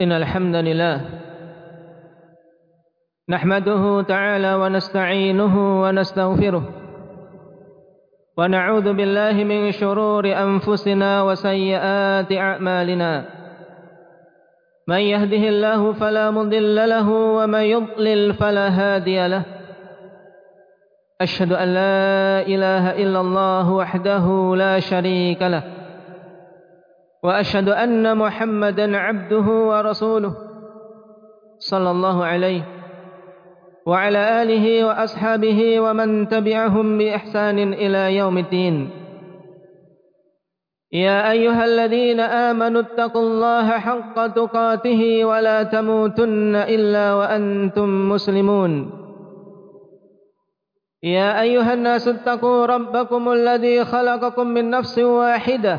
إن الحمد لله نحمده تعالى ونستعينه ونستغفره ونعوذ بالله من شرور أنفسنا وسيئات أعمالنا من يهده الله فلا مضل له ومن يضلل فلا هادي له أشهد أن لا إله إلا الله وحده لا شريك له وأشهد أن محمدا عبده ورسوله صلى الله عليه وعلى آله وأصحابه ومن تبعهم بإحسان إلى يوم الدين. يا أيها الذين آمنوا اتقوا الله حق تقاته ولا تموتن إلا وأنتم مسلمون. يا أيها الناس اتقوا ربكم الذي خلقكم من نفس واحدة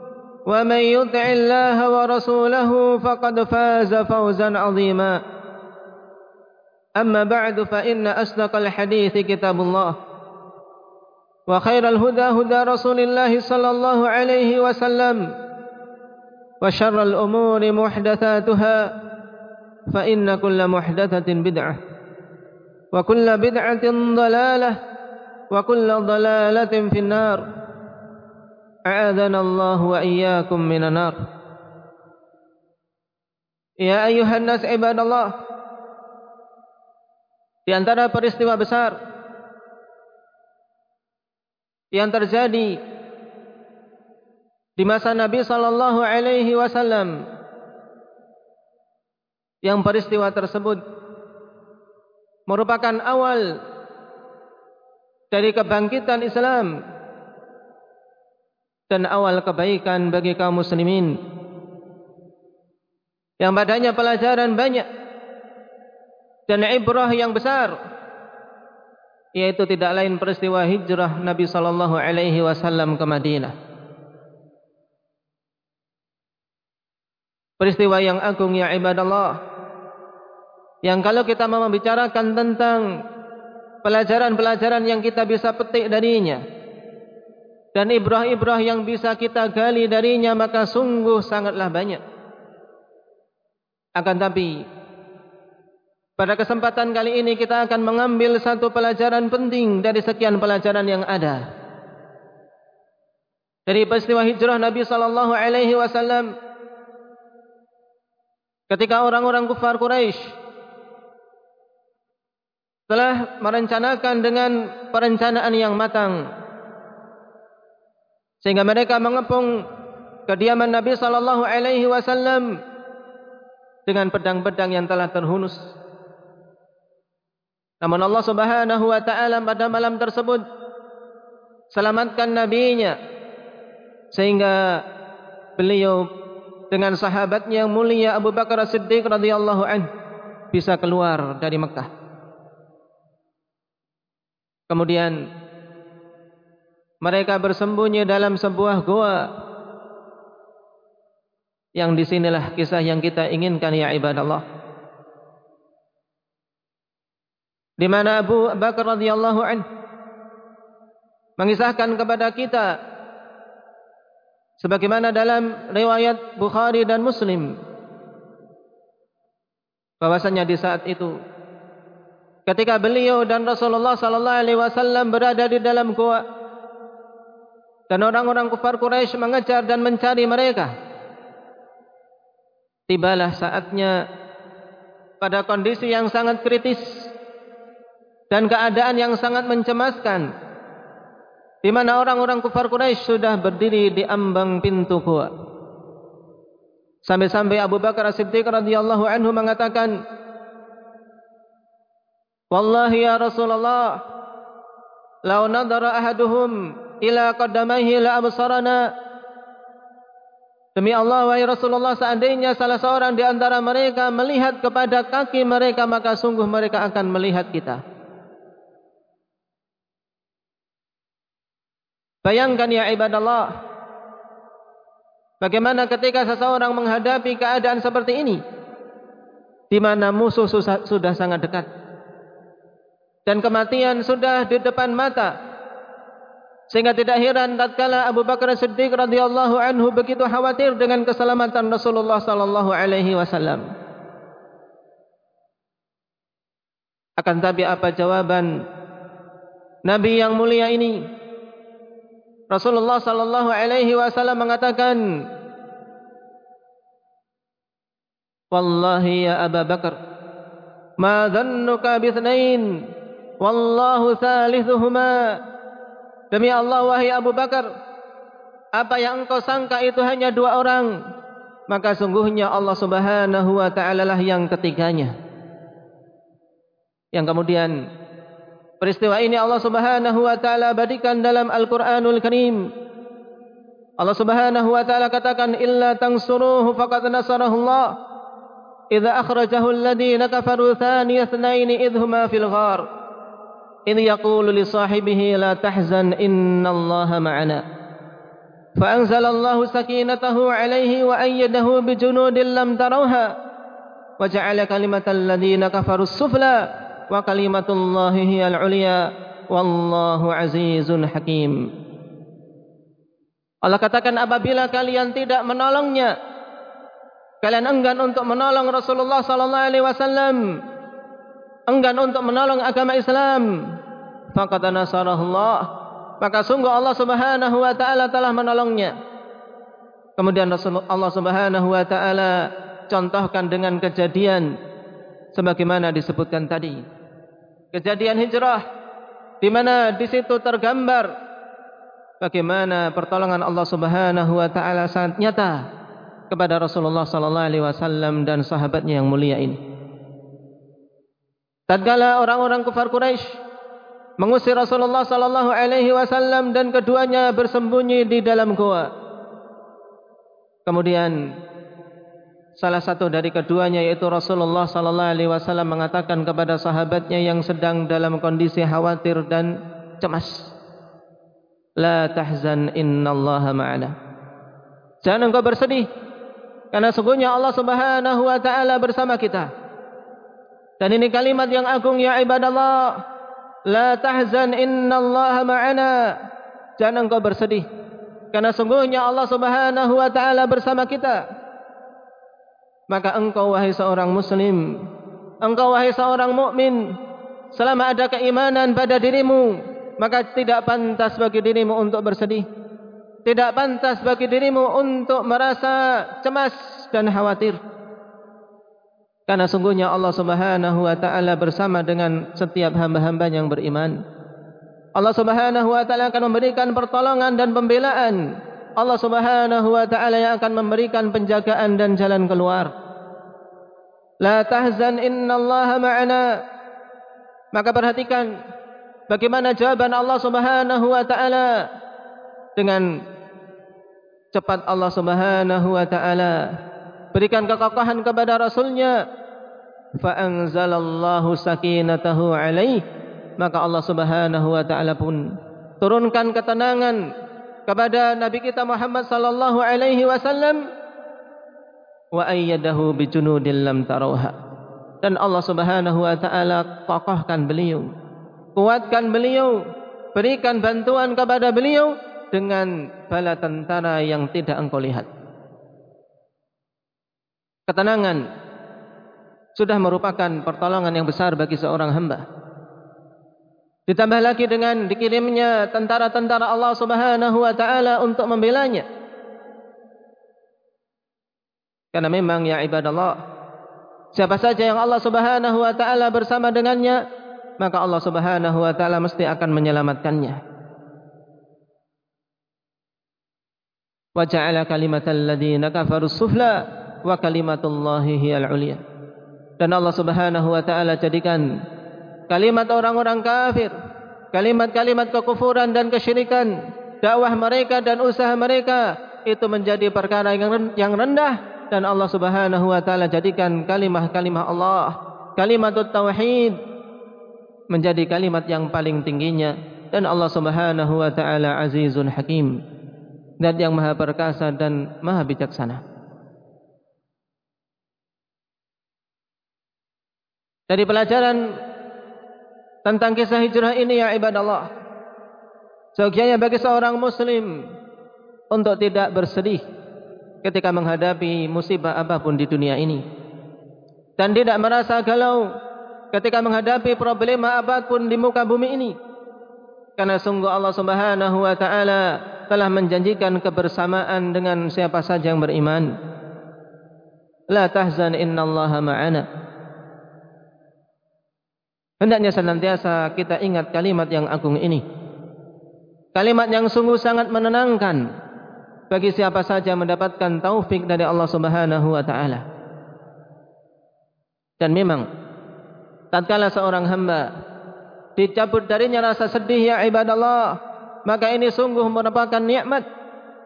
ومن يطع الله ورسوله فقد فاز فوزا عظيما. أما بعد فإن أصدق الحديث كتاب الله وخير الهدى هدى رسول الله صلى الله عليه وسلم وشر الأمور محدثاتها فإن كل محدثة بدعة وكل بدعة ضلالة وكل ضلالة في النار. أعاذنا الله وإياكم من النار يا أيها الناس عباد الله di antara peristiwa besar yang terjadi di masa Nabi sallallahu alaihi wasallam yang peristiwa tersebut merupakan awal dari kebangkitan Islam dan awal kebaikan bagi kaum muslimin. Yang padanya pelajaran banyak dan ibrah yang besar yaitu tidak lain peristiwa hijrah Nabi sallallahu alaihi wasallam ke Madinah. Peristiwa yang agung ya ibadallah yang kalau kita mau membicarakan tentang pelajaran-pelajaran yang kita bisa petik darinya dan ibrah-ibrah yang bisa kita gali darinya maka sungguh sangatlah banyak. Akan tapi pada kesempatan kali ini kita akan mengambil satu pelajaran penting dari sekian pelajaran yang ada. Dari peristiwa hijrah Nabi sallallahu alaihi wasallam ketika orang-orang kafir Quraisy telah merencanakan dengan perencanaan yang matang sehingga mereka mengepung kediaman Nabi sallallahu alaihi wasallam dengan pedang-pedang yang telah terhunus. Namun Allah Subhanahu wa taala pada malam tersebut selamatkan nabinya sehingga beliau dengan sahabatnya yang mulia Abu Bakar As-Siddiq radhiyallahu anhu bisa keluar dari Mekah. Kemudian mereka bersembunyi dalam sebuah goa yang disinilah kisah yang kita inginkan ya ibadallah. Di mana Abu Bakar radhiyallahu anhu mengisahkan kepada kita sebagaimana dalam riwayat Bukhari dan Muslim bahwasanya di saat itu ketika beliau dan Rasulullah sallallahu alaihi wasallam berada di dalam goa dan orang-orang kufar Quraisy mengejar dan mencari mereka. Tibalah saatnya pada kondisi yang sangat kritis dan keadaan yang sangat mencemaskan di mana orang-orang kufar Quraisy sudah berdiri di ambang pintu gua. Sampai-sampai Abu Bakar As-Siddiq radhiyallahu anhu mengatakan, "Wallahi ya Rasulullah, law nadara ahaduhum ila qaddamaihi la absarana. Demi Allah, wahai Rasulullah, seandainya salah seorang di antara mereka melihat kepada kaki mereka, maka sungguh mereka akan melihat kita. Bayangkan ya ibadallah, bagaimana ketika seseorang menghadapi keadaan seperti ini, di mana musuh sudah sangat dekat, dan kematian sudah di depan mata, Sehingga tidak heran tatkala Abu Bakar Siddiq radhiyallahu anhu begitu khawatir dengan keselamatan Rasulullah sallallahu alaihi wasallam. Akan tapi apa jawaban Nabi yang mulia ini? Rasulullah sallallahu alaihi wasallam mengatakan, "Wallahi ya Abu Bakar, ma dhannuka bi Wallahu thalithuhuma." Demi Allah wahai Abu Bakar, apa yang engkau sangka itu hanya dua orang, maka sungguhnya Allah Subhanahu wa taala lah yang ketiganya. Yang kemudian peristiwa ini Allah Subhanahu wa taala badikan dalam Al-Qur'anul Karim. Allah Subhanahu wa taala katakan illa tansuruhu faqad nasarahu Allah idza akhrajahu alladhina kafaru thaniya ithnain idhuma fil ghar. إذ يقول لصاحبه لا تحزن إن الله معنا. فأنزل الله سكينته عليه وأيده بجنود لم تروها وجعل كلمة الذين كفروا السفلى وكلمة الله هي العليا والله عزيز حكيم. Allah katakan apabila kalian tidak menolongnya kalian enggan untuk menolong Rasulullah sallallahu alaihi wasallam. Enggan untuk menolong agama Islam. Faqad nasarahullah maka sungguh Allah Subhanahu wa taala telah menolongnya. Kemudian Allah Subhanahu wa taala contohkan dengan kejadian sebagaimana disebutkan tadi. Kejadian hijrah di mana di situ tergambar bagaimana pertolongan Allah Subhanahu wa taala sangat nyata kepada Rasulullah sallallahu alaihi wasallam dan sahabatnya yang mulia ini Tatkala orang-orang kafir Quraisy mengusir Rasulullah sallallahu alaihi wasallam dan keduanya bersembunyi di dalam gua. Kemudian salah satu dari keduanya yaitu Rasulullah sallallahu alaihi wasallam mengatakan kepada sahabatnya yang sedang dalam kondisi khawatir dan cemas, "La tahzan innallaha ma'ana." Jangan engkau bersedih karena sungguhnya Allah Subhanahu wa taala bersama kita. Dan ini kalimat yang agung ya ibadallah. La tahzan inna Allah ma'ana. Jangan engkau bersedih. Karena sungguhnya Allah subhanahu wa ta'ala bersama kita. Maka engkau wahai seorang muslim. Engkau wahai seorang mukmin, Selama ada keimanan pada dirimu. Maka tidak pantas bagi dirimu untuk bersedih. Tidak pantas bagi dirimu untuk merasa cemas dan khawatir. Karena sungguhnya Allah Subhanahu wa taala bersama dengan setiap hamba-hamba yang beriman. Allah Subhanahu wa taala akan memberikan pertolongan dan pembelaan. Allah Subhanahu wa taala yang akan memberikan penjagaan dan jalan keluar. La tahzan innallaha ma'ana. Maka perhatikan bagaimana jawaban Allah Subhanahu wa taala dengan cepat Allah Subhanahu wa taala berikan kekokohan kepada rasulnya. Fa'anzalallahu sakinatahu alaih. Maka Allah subhanahu wa ta'ala pun turunkan ketenangan kepada Nabi kita Muhammad sallallahu alaihi wasallam. Wa ayyadahu bijunudin lam tarawha. Dan Allah subhanahu wa ta'ala kokohkan beliau kuatkan beliau berikan bantuan kepada beliau dengan bala tentara yang tidak engkau lihat ketenangan sudah merupakan pertolongan yang besar bagi seorang hamba. Ditambah lagi dengan dikirimnya tentara-tentara Allah Subhanahu wa taala untuk membelanya. Karena memang ya ibadallah, siapa saja yang Allah Subhanahu wa taala bersama dengannya, maka Allah Subhanahu wa taala mesti akan menyelamatkannya. Wa ja'ala kalimatal ladzina kafaru sufla wa kalimatullahi hiyal 'ulya. Dan Allah Subhanahu wa taala jadikan kalimat orang-orang kafir, kalimat-kalimat kekufuran dan kesyirikan, dakwah mereka dan usaha mereka itu menjadi perkara yang rendah. Dan Allah Subhanahu wa taala jadikan kalimat-kalimat Allah kalimat tauhid menjadi kalimat yang paling tingginya. Dan Allah Subhanahu wa taala azizun hakim dan yang maha perkasa dan maha bijaksana dari pelajaran tentang kisah hijrah ini ya ibadallah. Sekiannya bagi seorang muslim untuk tidak bersedih ketika menghadapi musibah apapun di dunia ini. Dan tidak merasa galau ketika menghadapi problema apapun di muka bumi ini. Karena sungguh Allah Subhanahu wa taala telah menjanjikan kebersamaan dengan siapa saja yang beriman. La tahzan innallaha ma'ana hendaknya senantiasa kita ingat kalimat yang agung ini kalimat yang sungguh sangat menenangkan bagi siapa saja mendapatkan taufik dari Allah Subhanahu wa taala. Dan memang tatkala seorang hamba dicabut darinya rasa sedih ya ibadallah, maka ini sungguh merupakan nikmat.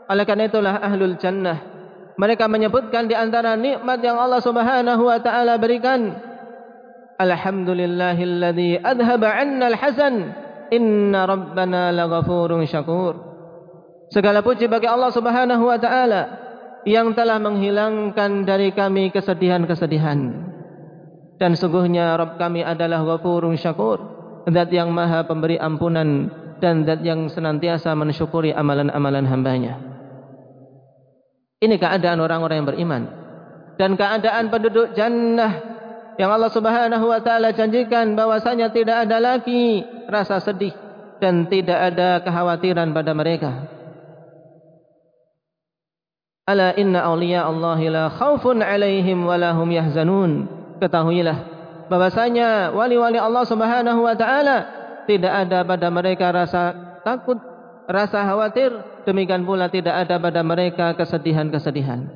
Oleh karena itulah ahlul jannah mereka menyebutkan di antara nikmat yang Allah Subhanahu wa taala berikan Alhamdulillahilladzi adhaba 'anna al-hazan inna rabbana laghafurun syakur. Segala puji bagi Allah Subhanahu wa taala yang telah menghilangkan dari kami kesedihan-kesedihan. Dan sungguhnya Rabb kami adalah Ghafurun Syakur, Zat yang Maha pemberi ampunan dan zat yang senantiasa mensyukuri amalan-amalan hambanya. Ini keadaan orang-orang yang beriman dan keadaan penduduk jannah yang Allah Subhanahu wa taala janjikan bahwasanya tidak ada lagi rasa sedih dan tidak ada kekhawatiran pada mereka. Ala inna awliya Allahi la khawfun alaihim walahum yahzanun. Ketahuilah bahwasanya wali-wali Allah Subhanahu wa taala tidak ada pada mereka rasa takut, rasa khawatir, demikian pula tidak ada pada mereka kesedihan-kesedihan.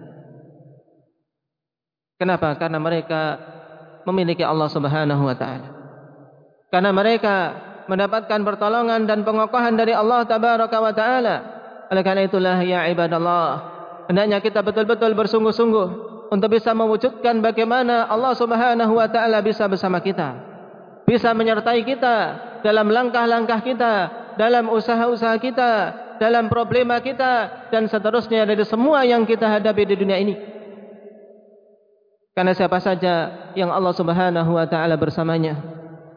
Kenapa? Karena mereka memiliki Allah Subhanahu wa taala. Karena mereka mendapatkan pertolongan dan pengokohan dari Allah Tabaraka wa taala. Oleh karena itulah ya ibadallah, hendaknya kita betul-betul bersungguh-sungguh untuk bisa mewujudkan bagaimana Allah Subhanahu wa taala bisa bersama kita. Bisa menyertai kita dalam langkah-langkah kita, dalam usaha-usaha kita, dalam problema kita dan seterusnya dari semua yang kita hadapi di dunia ini. Karena siapa saja yang Allah Subhanahu wa taala bersamanya,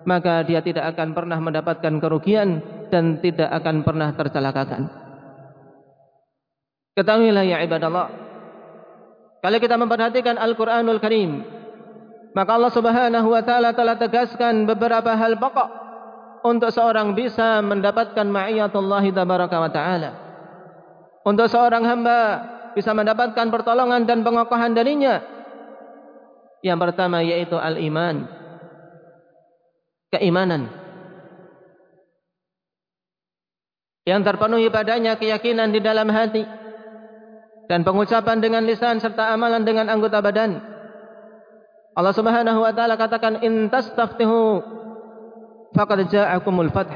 maka dia tidak akan pernah mendapatkan kerugian dan tidak akan pernah tercelakakan. Ketahuilah ya ibadallah. Kalau kita memperhatikan Al-Quranul Karim. Maka Allah subhanahu wa ta'ala telah tegaskan beberapa hal pokok. Untuk seorang bisa mendapatkan ma'iyatullahi tabaraka wa ta'ala. Untuk seorang hamba bisa mendapatkan pertolongan dan pengokohan darinya. Yang pertama yaitu al-iman. Keimanan. Yang terpenuhi padanya keyakinan di dalam hati dan pengucapan dengan lisan serta amalan dengan anggota badan. Allah Subhanahu wa taala katakan in tastaftihu faqad ja'akumul fath.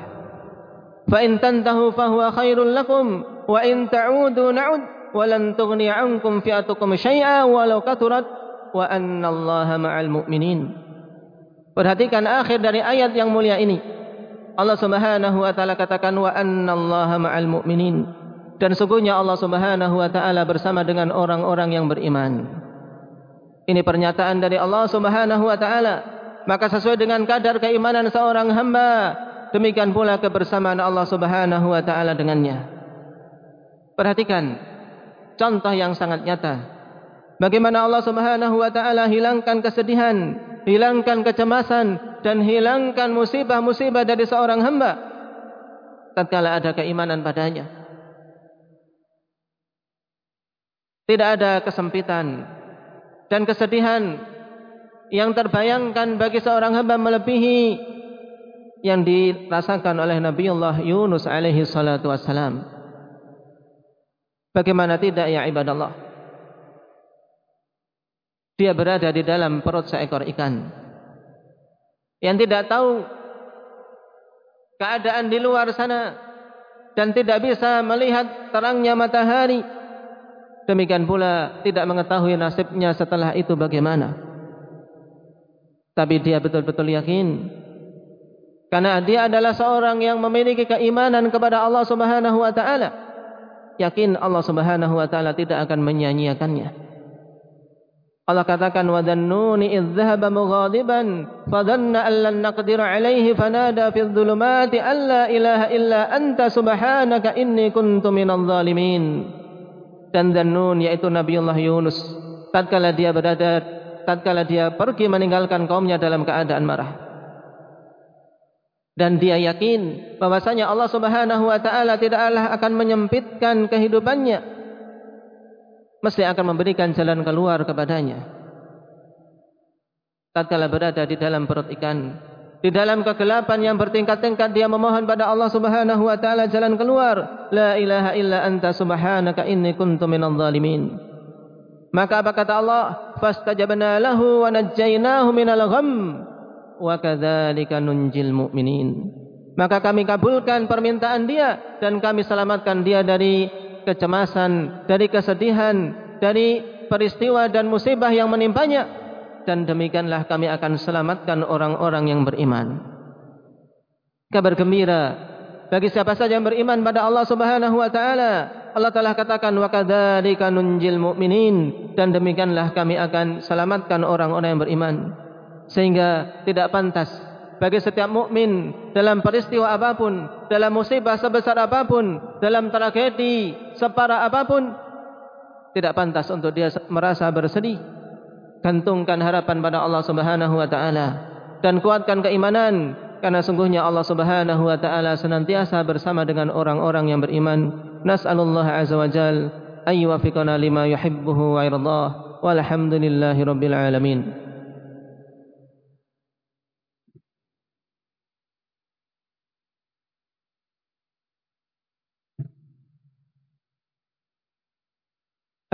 Fa in tantahu fa huwa khairul lakum wa in ta'udu na'ud wa lan tughni 'ankum fi'atukum syai'a walau katurat wa anna Allaha ma'al mu'minin. Perhatikan akhir dari ayat yang mulia ini. Allah Subhanahu wa taala katakan wa anna Allaha ma'al mu'minin dan sungguhnya Allah Subhanahu wa taala bersama dengan orang-orang yang beriman. Ini pernyataan dari Allah Subhanahu wa taala. Maka sesuai dengan kadar keimanan seorang hamba, demikian pula kebersamaan Allah Subhanahu wa taala dengannya. Perhatikan contoh yang sangat nyata. Bagaimana Allah Subhanahu wa taala hilangkan kesedihan, hilangkan kecemasan dan hilangkan musibah-musibah dari seorang hamba tatkala ada keimanan padanya. Tidak ada kesempitan dan kesedihan yang terbayangkan bagi seorang hamba melebihi yang dirasakan oleh Nabi Allah Yunus alaihi salatu wassalam. Bagaimana tidak ya ibadallah? Dia berada di dalam perut seekor ikan. Yang tidak tahu keadaan di luar sana dan tidak bisa melihat terangnya matahari Demikian pula tidak mengetahui nasibnya setelah itu bagaimana. Tapi dia betul-betul yakin. Karena dia adalah seorang yang memiliki keimanan kepada Allah subhanahu wa ta'ala. Yakin Allah subhanahu wa ta'ala tidak akan menyanyiakannya. Allah katakan wa dhannuni dhahaba mughadiban fadhanna an lan naqdir alayhi fanada fi dhulumati an la ilaha illa anta subhanaka inni kuntu minadh dhalimin. Dan dhannun yaitu nabiullah yunus tatkala dia berada tatkala dia pergi meninggalkan kaumnya dalam keadaan marah. Dan dia yakin bahwasanya Allah Subhanahu wa taala tidaklah akan menyempitkan kehidupannya mesti akan memberikan jalan keluar kepadanya. Tatkala berada di dalam perut ikan, di dalam kegelapan yang bertingkat-tingkat dia memohon pada Allah Subhanahu wa taala jalan keluar. La ilaha illa anta subhanaka inni kuntu minadh dhalimin. Maka apa kata Allah? Fastajabna lahu wa najjaynahu minal gham wa kadzalika nunjil mu'minin. Maka kami kabulkan permintaan dia dan kami selamatkan dia dari kecemasan, dari kesedihan, dari peristiwa dan musibah yang menimpanya. Dan demikianlah kami akan selamatkan orang-orang yang beriman. Kabar gembira bagi siapa saja yang beriman pada Allah Subhanahu wa taala. Allah telah katakan wa kadzalika nunjil mu'minin dan demikianlah kami akan selamatkan orang-orang yang beriman. Sehingga tidak pantas bagi setiap mukmin dalam peristiwa apapun, dalam musibah sebesar apapun, dalam tragedi separah apapun, tidak pantas untuk dia merasa bersedih. Gantungkan harapan pada Allah Subhanahu wa taala dan kuatkan keimanan karena sungguhnya Allah Subhanahu wa taala senantiasa bersama dengan orang-orang yang beriman. Nas'alullah azza wa jalla ayyuhfiqana lima yuhibbuhu wa yardah. Walhamdulillahirabbil alamin.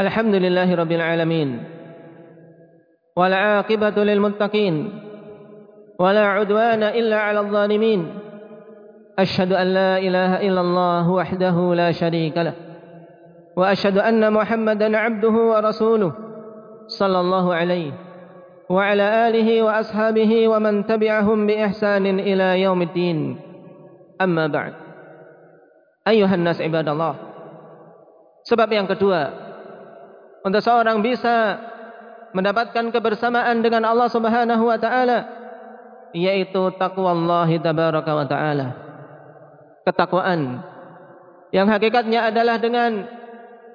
الحمد لله رب العالمين والعاقبة للمتقين ولا عدوان إلا على الظالمين. أشهد أن لا إله إلا الله وحده لا شريك له وأشهد أن محمدا عبده ورسوله صلى الله عليه وعلى آله وأصحابه ومن تبعهم بإحسان إلى يوم الدين. أما بعد أيها الناس عباد الله Sebab yang kedua untuk seorang bisa mendapatkan kebersamaan dengan Allah Subhanahu wa taala yaitu takwa Allah tabaraka wa taala. Ketakwaan yang hakikatnya adalah dengan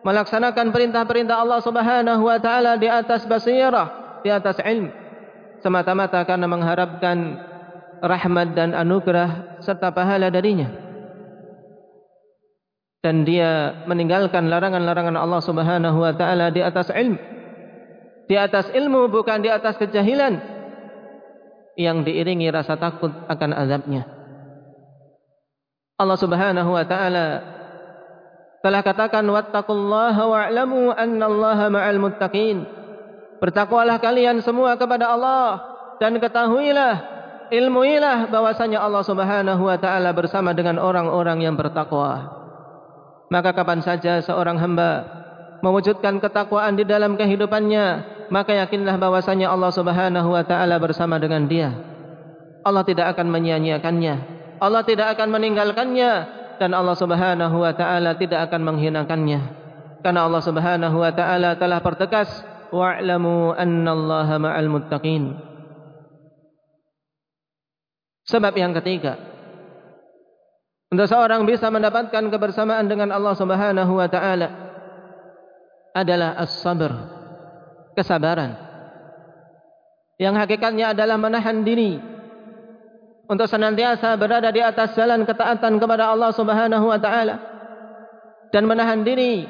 melaksanakan perintah-perintah Allah Subhanahu wa taala di atas basirah, di atas ilmu semata-mata karena mengharapkan rahmat dan anugerah serta pahala darinya dan dia meninggalkan larangan-larangan Allah Subhanahu wa taala di atas ilmu di atas ilmu bukan di atas kejahilan. Yang diiringi rasa takut akan azabnya. Allah Subhanahu wa taala telah katakan wattaqullaha wa'lamu annallaha ma'al muttaqin. Bertakwalah kalian semua kepada Allah dan ketahuilah ilmuilah bahwasanya Allah Subhanahu wa taala bersama dengan orang-orang yang bertakwa maka kapan saja seorang hamba mewujudkan ketakwaan di dalam kehidupannya maka yakinlah bahwasanya Allah Subhanahu wa taala bersama dengan dia. Allah tidak akan menyia-nyiakannya. Allah tidak akan meninggalkannya. Dan Allah Subhanahu wa taala tidak akan menghinakannya. Karena Allah Subhanahu wa taala telah pertegas wa'lamu annallaha ma'al muttaqin. Sebab yang ketiga untuk seorang bisa mendapatkan kebersamaan dengan Allah Subhanahu wa taala adalah as-sabr, kesabaran. Yang hakikatnya adalah menahan diri untuk senantiasa berada di atas jalan ketaatan kepada Allah Subhanahu wa taala dan menahan diri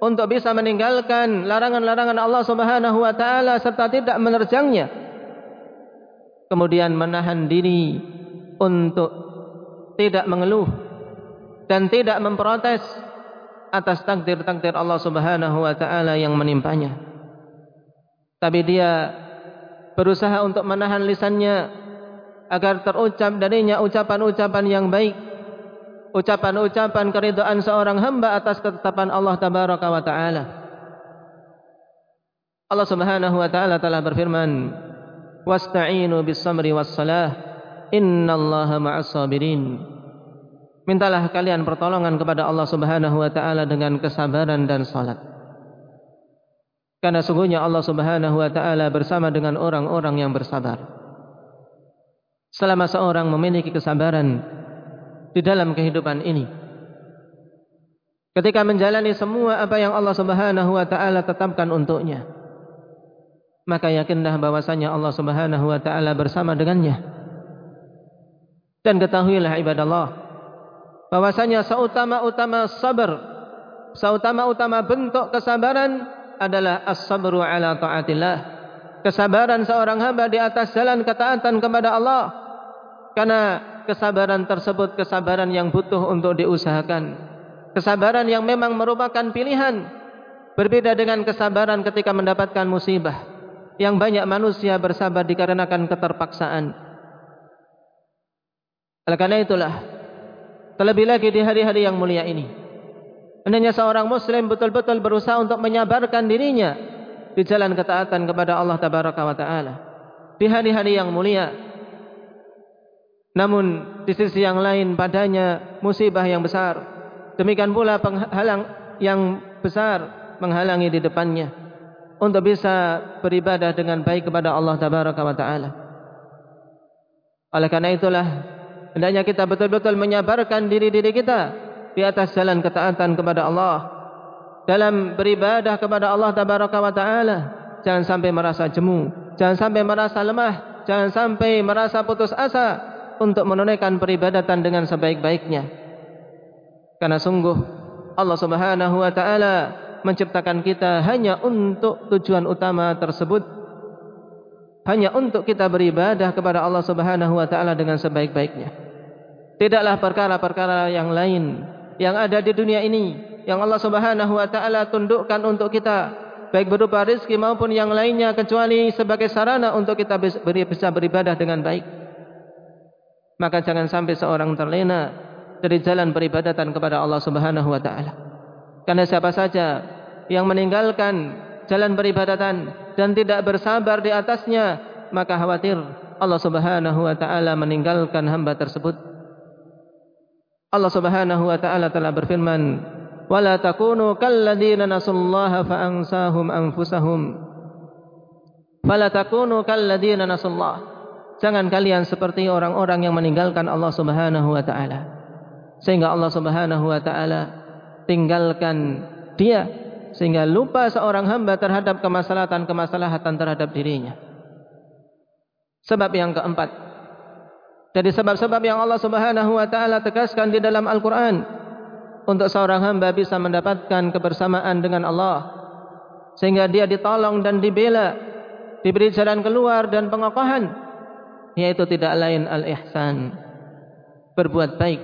untuk bisa meninggalkan larangan-larangan Allah Subhanahu wa taala serta tidak menerjangnya. Kemudian menahan diri untuk tidak mengeluh dan tidak memprotes atas takdir-takdir Allah Subhanahu wa taala yang menimpanya. Tapi dia berusaha untuk menahan lisannya agar terucap darinya ucapan-ucapan yang baik. Ucapan-ucapan keridhaan seorang hamba atas ketetapan Allah Tabaraka wa taala. Allah Subhanahu wa taala telah berfirman, "Wasta'inu bis-samri was-salah, innallaha ma'as sabirin." Mintalah kalian pertolongan kepada Allah Subhanahu wa taala dengan kesabaran dan salat. Karena sungguhnya Allah Subhanahu wa taala bersama dengan orang-orang yang bersabar. Selama seorang memiliki kesabaran di dalam kehidupan ini, ketika menjalani semua apa yang Allah Subhanahu wa taala tetapkan untuknya, maka yakinlah bahwasanya Allah Subhanahu wa taala bersama dengannya. Dan ketahuilah ibadah Allah bahwasanya seutama-utama sabar, seutama-utama bentuk kesabaran adalah as-sabru ala taatillah. Kesabaran seorang hamba di atas jalan ketaatan kepada Allah. Karena kesabaran tersebut kesabaran yang butuh untuk diusahakan. Kesabaran yang memang merupakan pilihan. Berbeda dengan kesabaran ketika mendapatkan musibah. Yang banyak manusia bersabar dikarenakan keterpaksaan. Oleh karena itulah. Terlebih lagi di hari-hari yang mulia ini. Hendaknya seorang muslim betul-betul berusaha untuk menyabarkan dirinya di jalan ketaatan kepada Allah tabaraka wa taala di hari-hari yang mulia. Namun di sisi yang lain padanya musibah yang besar. Demikian pula penghalang yang besar menghalangi di depannya untuk bisa beribadah dengan baik kepada Allah tabaraka wa taala. Oleh karena itulah hendaknya kita betul-betul menyabarkan diri-diri kita di atas jalan ketaatan kepada Allah. Dalam beribadah kepada Allah tabaraka wa taala jangan sampai merasa jemu jangan sampai merasa lemah jangan sampai merasa putus asa untuk menunaikan peribadatan dengan sebaik-baiknya. Karena sungguh Allah Subhanahu wa taala menciptakan kita hanya untuk tujuan utama tersebut. Hanya untuk kita beribadah kepada Allah Subhanahu wa taala dengan sebaik-baiknya tidaklah perkara-perkara yang lain yang ada di dunia ini yang Allah Subhanahu wa taala tundukkan untuk kita baik berupa rezeki maupun yang lainnya kecuali sebagai sarana untuk kita bisa beribadah dengan baik. Maka jangan sampai seorang terlena dari jalan peribadatan kepada Allah Subhanahu wa taala. Karena siapa saja yang meninggalkan jalan peribadatan dan tidak bersabar di atasnya maka khawatir Allah Subhanahu wa taala meninggalkan hamba tersebut Allah Subhanahu wa taala telah berfirman, "Wala takunu kalladzina nasullaha fa ansahum anfusahum." Fala takunu kalladzina nasullah. Jangan kalian seperti orang-orang yang meninggalkan Allah Subhanahu wa taala. Sehingga Allah Subhanahu wa taala tinggalkan dia sehingga lupa seorang hamba terhadap kemaslahatan-kemaslahatan terhadap dirinya. Sebab yang keempat, dari sebab-sebab yang Allah Subhanahu wa taala tegaskan di dalam Al-Qur'an untuk seorang hamba bisa mendapatkan kebersamaan dengan Allah sehingga dia ditolong dan dibela diberi jalan keluar dan pengokohan yaitu tidak lain al-ihsan. Berbuat baik.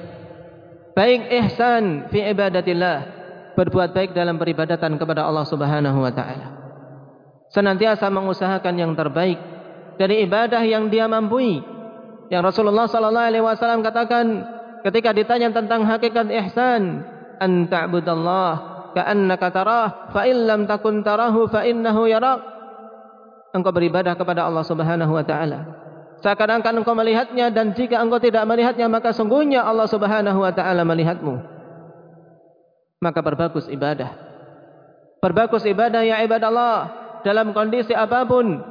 Baik ihsan fi ibadatillah. Berbuat baik dalam peribadatan kepada Allah Subhanahu wa taala. Senantiasa mengusahakan yang terbaik dari ibadah yang dia mampu yang Rasulullah sallallahu alaihi wasallam katakan ketika ditanya tentang hakikat ihsan an ta'budallah ka'annaka tarah fa in lam takun tarahu fa innahu yarak engkau beribadah kepada Allah Subhanahu wa taala. Seakan-akan engkau melihatnya dan jika engkau tidak melihatnya maka sungguhnya Allah Subhanahu wa taala melihatmu. Maka berbagus ibadah. Berbagus ibadah ya ibadah Allah dalam kondisi apapun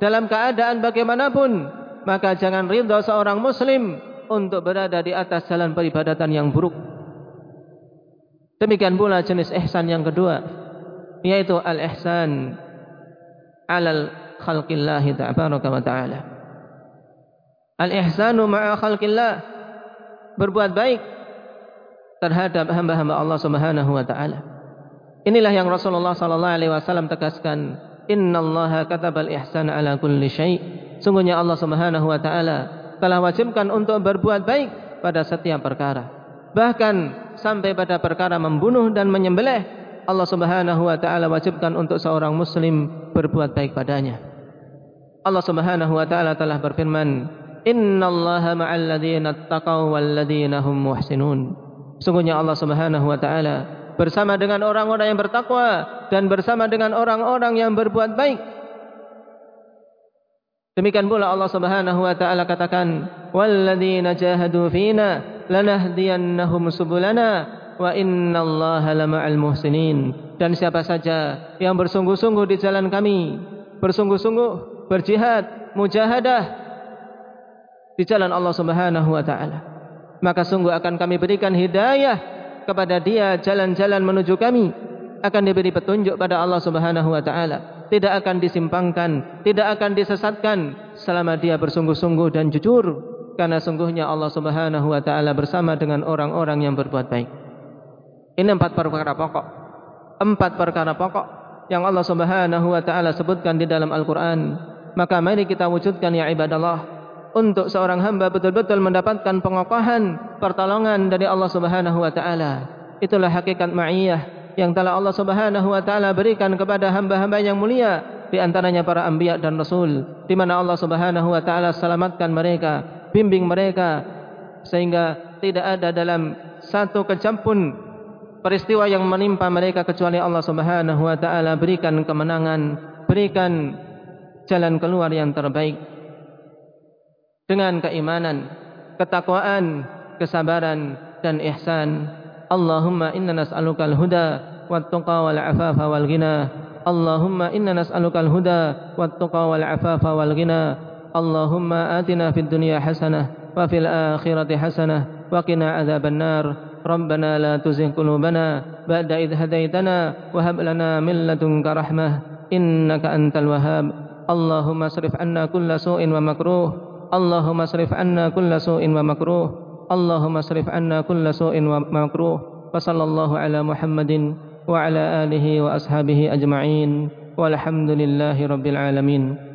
dalam keadaan bagaimanapun maka jangan ridha seorang muslim untuk berada di atas jalan peribadatan yang buruk. Demikian pula jenis ihsan yang kedua yaitu al-ihsan alal khalqillah tabaraka wa taala. Al-ihsanu ma'a khalqillah berbuat baik terhadap hamba-hamba Allah Subhanahu wa taala. Inilah yang Rasulullah sallallahu alaihi wasallam tegaskan, "Innallaha katabal ihsana ala kulli syai'." Sungguhnya Allah Subhanahu wa taala telah wajibkan untuk berbuat baik pada setiap perkara. Bahkan sampai pada perkara membunuh dan menyembelih, Allah Subhanahu wa taala wajibkan untuk seorang muslim berbuat baik padanya. Allah Subhanahu wa taala telah berfirman, "Innallaha ma'al ladzina taqaw wal ladzina hum muhsinun." Sungguhnya Allah Subhanahu wa taala bersama dengan orang-orang yang bertakwa dan bersama dengan orang-orang yang berbuat baik. Demikian pula Allah Subhanahu wa taala katakan, "Walladzina jahadu fina lanahdiyannahum subulana wa innallaha lama'al muhsinin." Dan siapa saja yang bersungguh-sungguh di jalan kami, bersungguh-sungguh berjihad, mujahadah di jalan Allah Subhanahu wa taala, maka sungguh akan kami berikan hidayah kepada dia jalan-jalan menuju kami akan diberi petunjuk pada Allah Subhanahu wa taala tidak akan disimpangkan, tidak akan disesatkan selama dia bersungguh-sungguh dan jujur karena sungguhnya Allah Subhanahu wa taala bersama dengan orang-orang yang berbuat baik. Ini empat perkara pokok. Empat perkara pokok yang Allah Subhanahu wa taala sebutkan di dalam Al-Qur'an. Maka mari kita wujudkan ya ibadallah untuk seorang hamba betul-betul mendapatkan pengokohan, pertolongan dari Allah Subhanahu wa taala. Itulah hakikat ma'iyah yang telah Allah Subhanahu wa taala berikan kepada hamba-hamba yang mulia di antaranya para anbiya dan rasul di mana Allah Subhanahu wa taala selamatkan mereka bimbing mereka sehingga tidak ada dalam satu kejam pun peristiwa yang menimpa mereka kecuali Allah Subhanahu wa taala berikan kemenangan berikan jalan keluar yang terbaik. Dengan keimanan ketakwaan kesabaran dan ihsan اللهم إنا نسألك الهدى والتقى والعفاف والغنى. اللهم إنا نسألك الهدى والتقى والعفاف والغنى. اللهم آتنا في الدنيا حسنة وفي الآخرة حسنة وقنا عذاب النار. ربنا لا تزغ قلوبنا بعد إذ هديتنا وهب لنا من لدنك رحمة إنك أنت الوهاب. اللهم اصرف عنا كل سوء ومكروه. اللهم اصرف عنا كل سوء ومكروه. اللهم اصرف عنا كل سوء ومكروه وصلى الله على محمد وعلى آله وأصحابه أجمعين والحمد لله رب العالمين.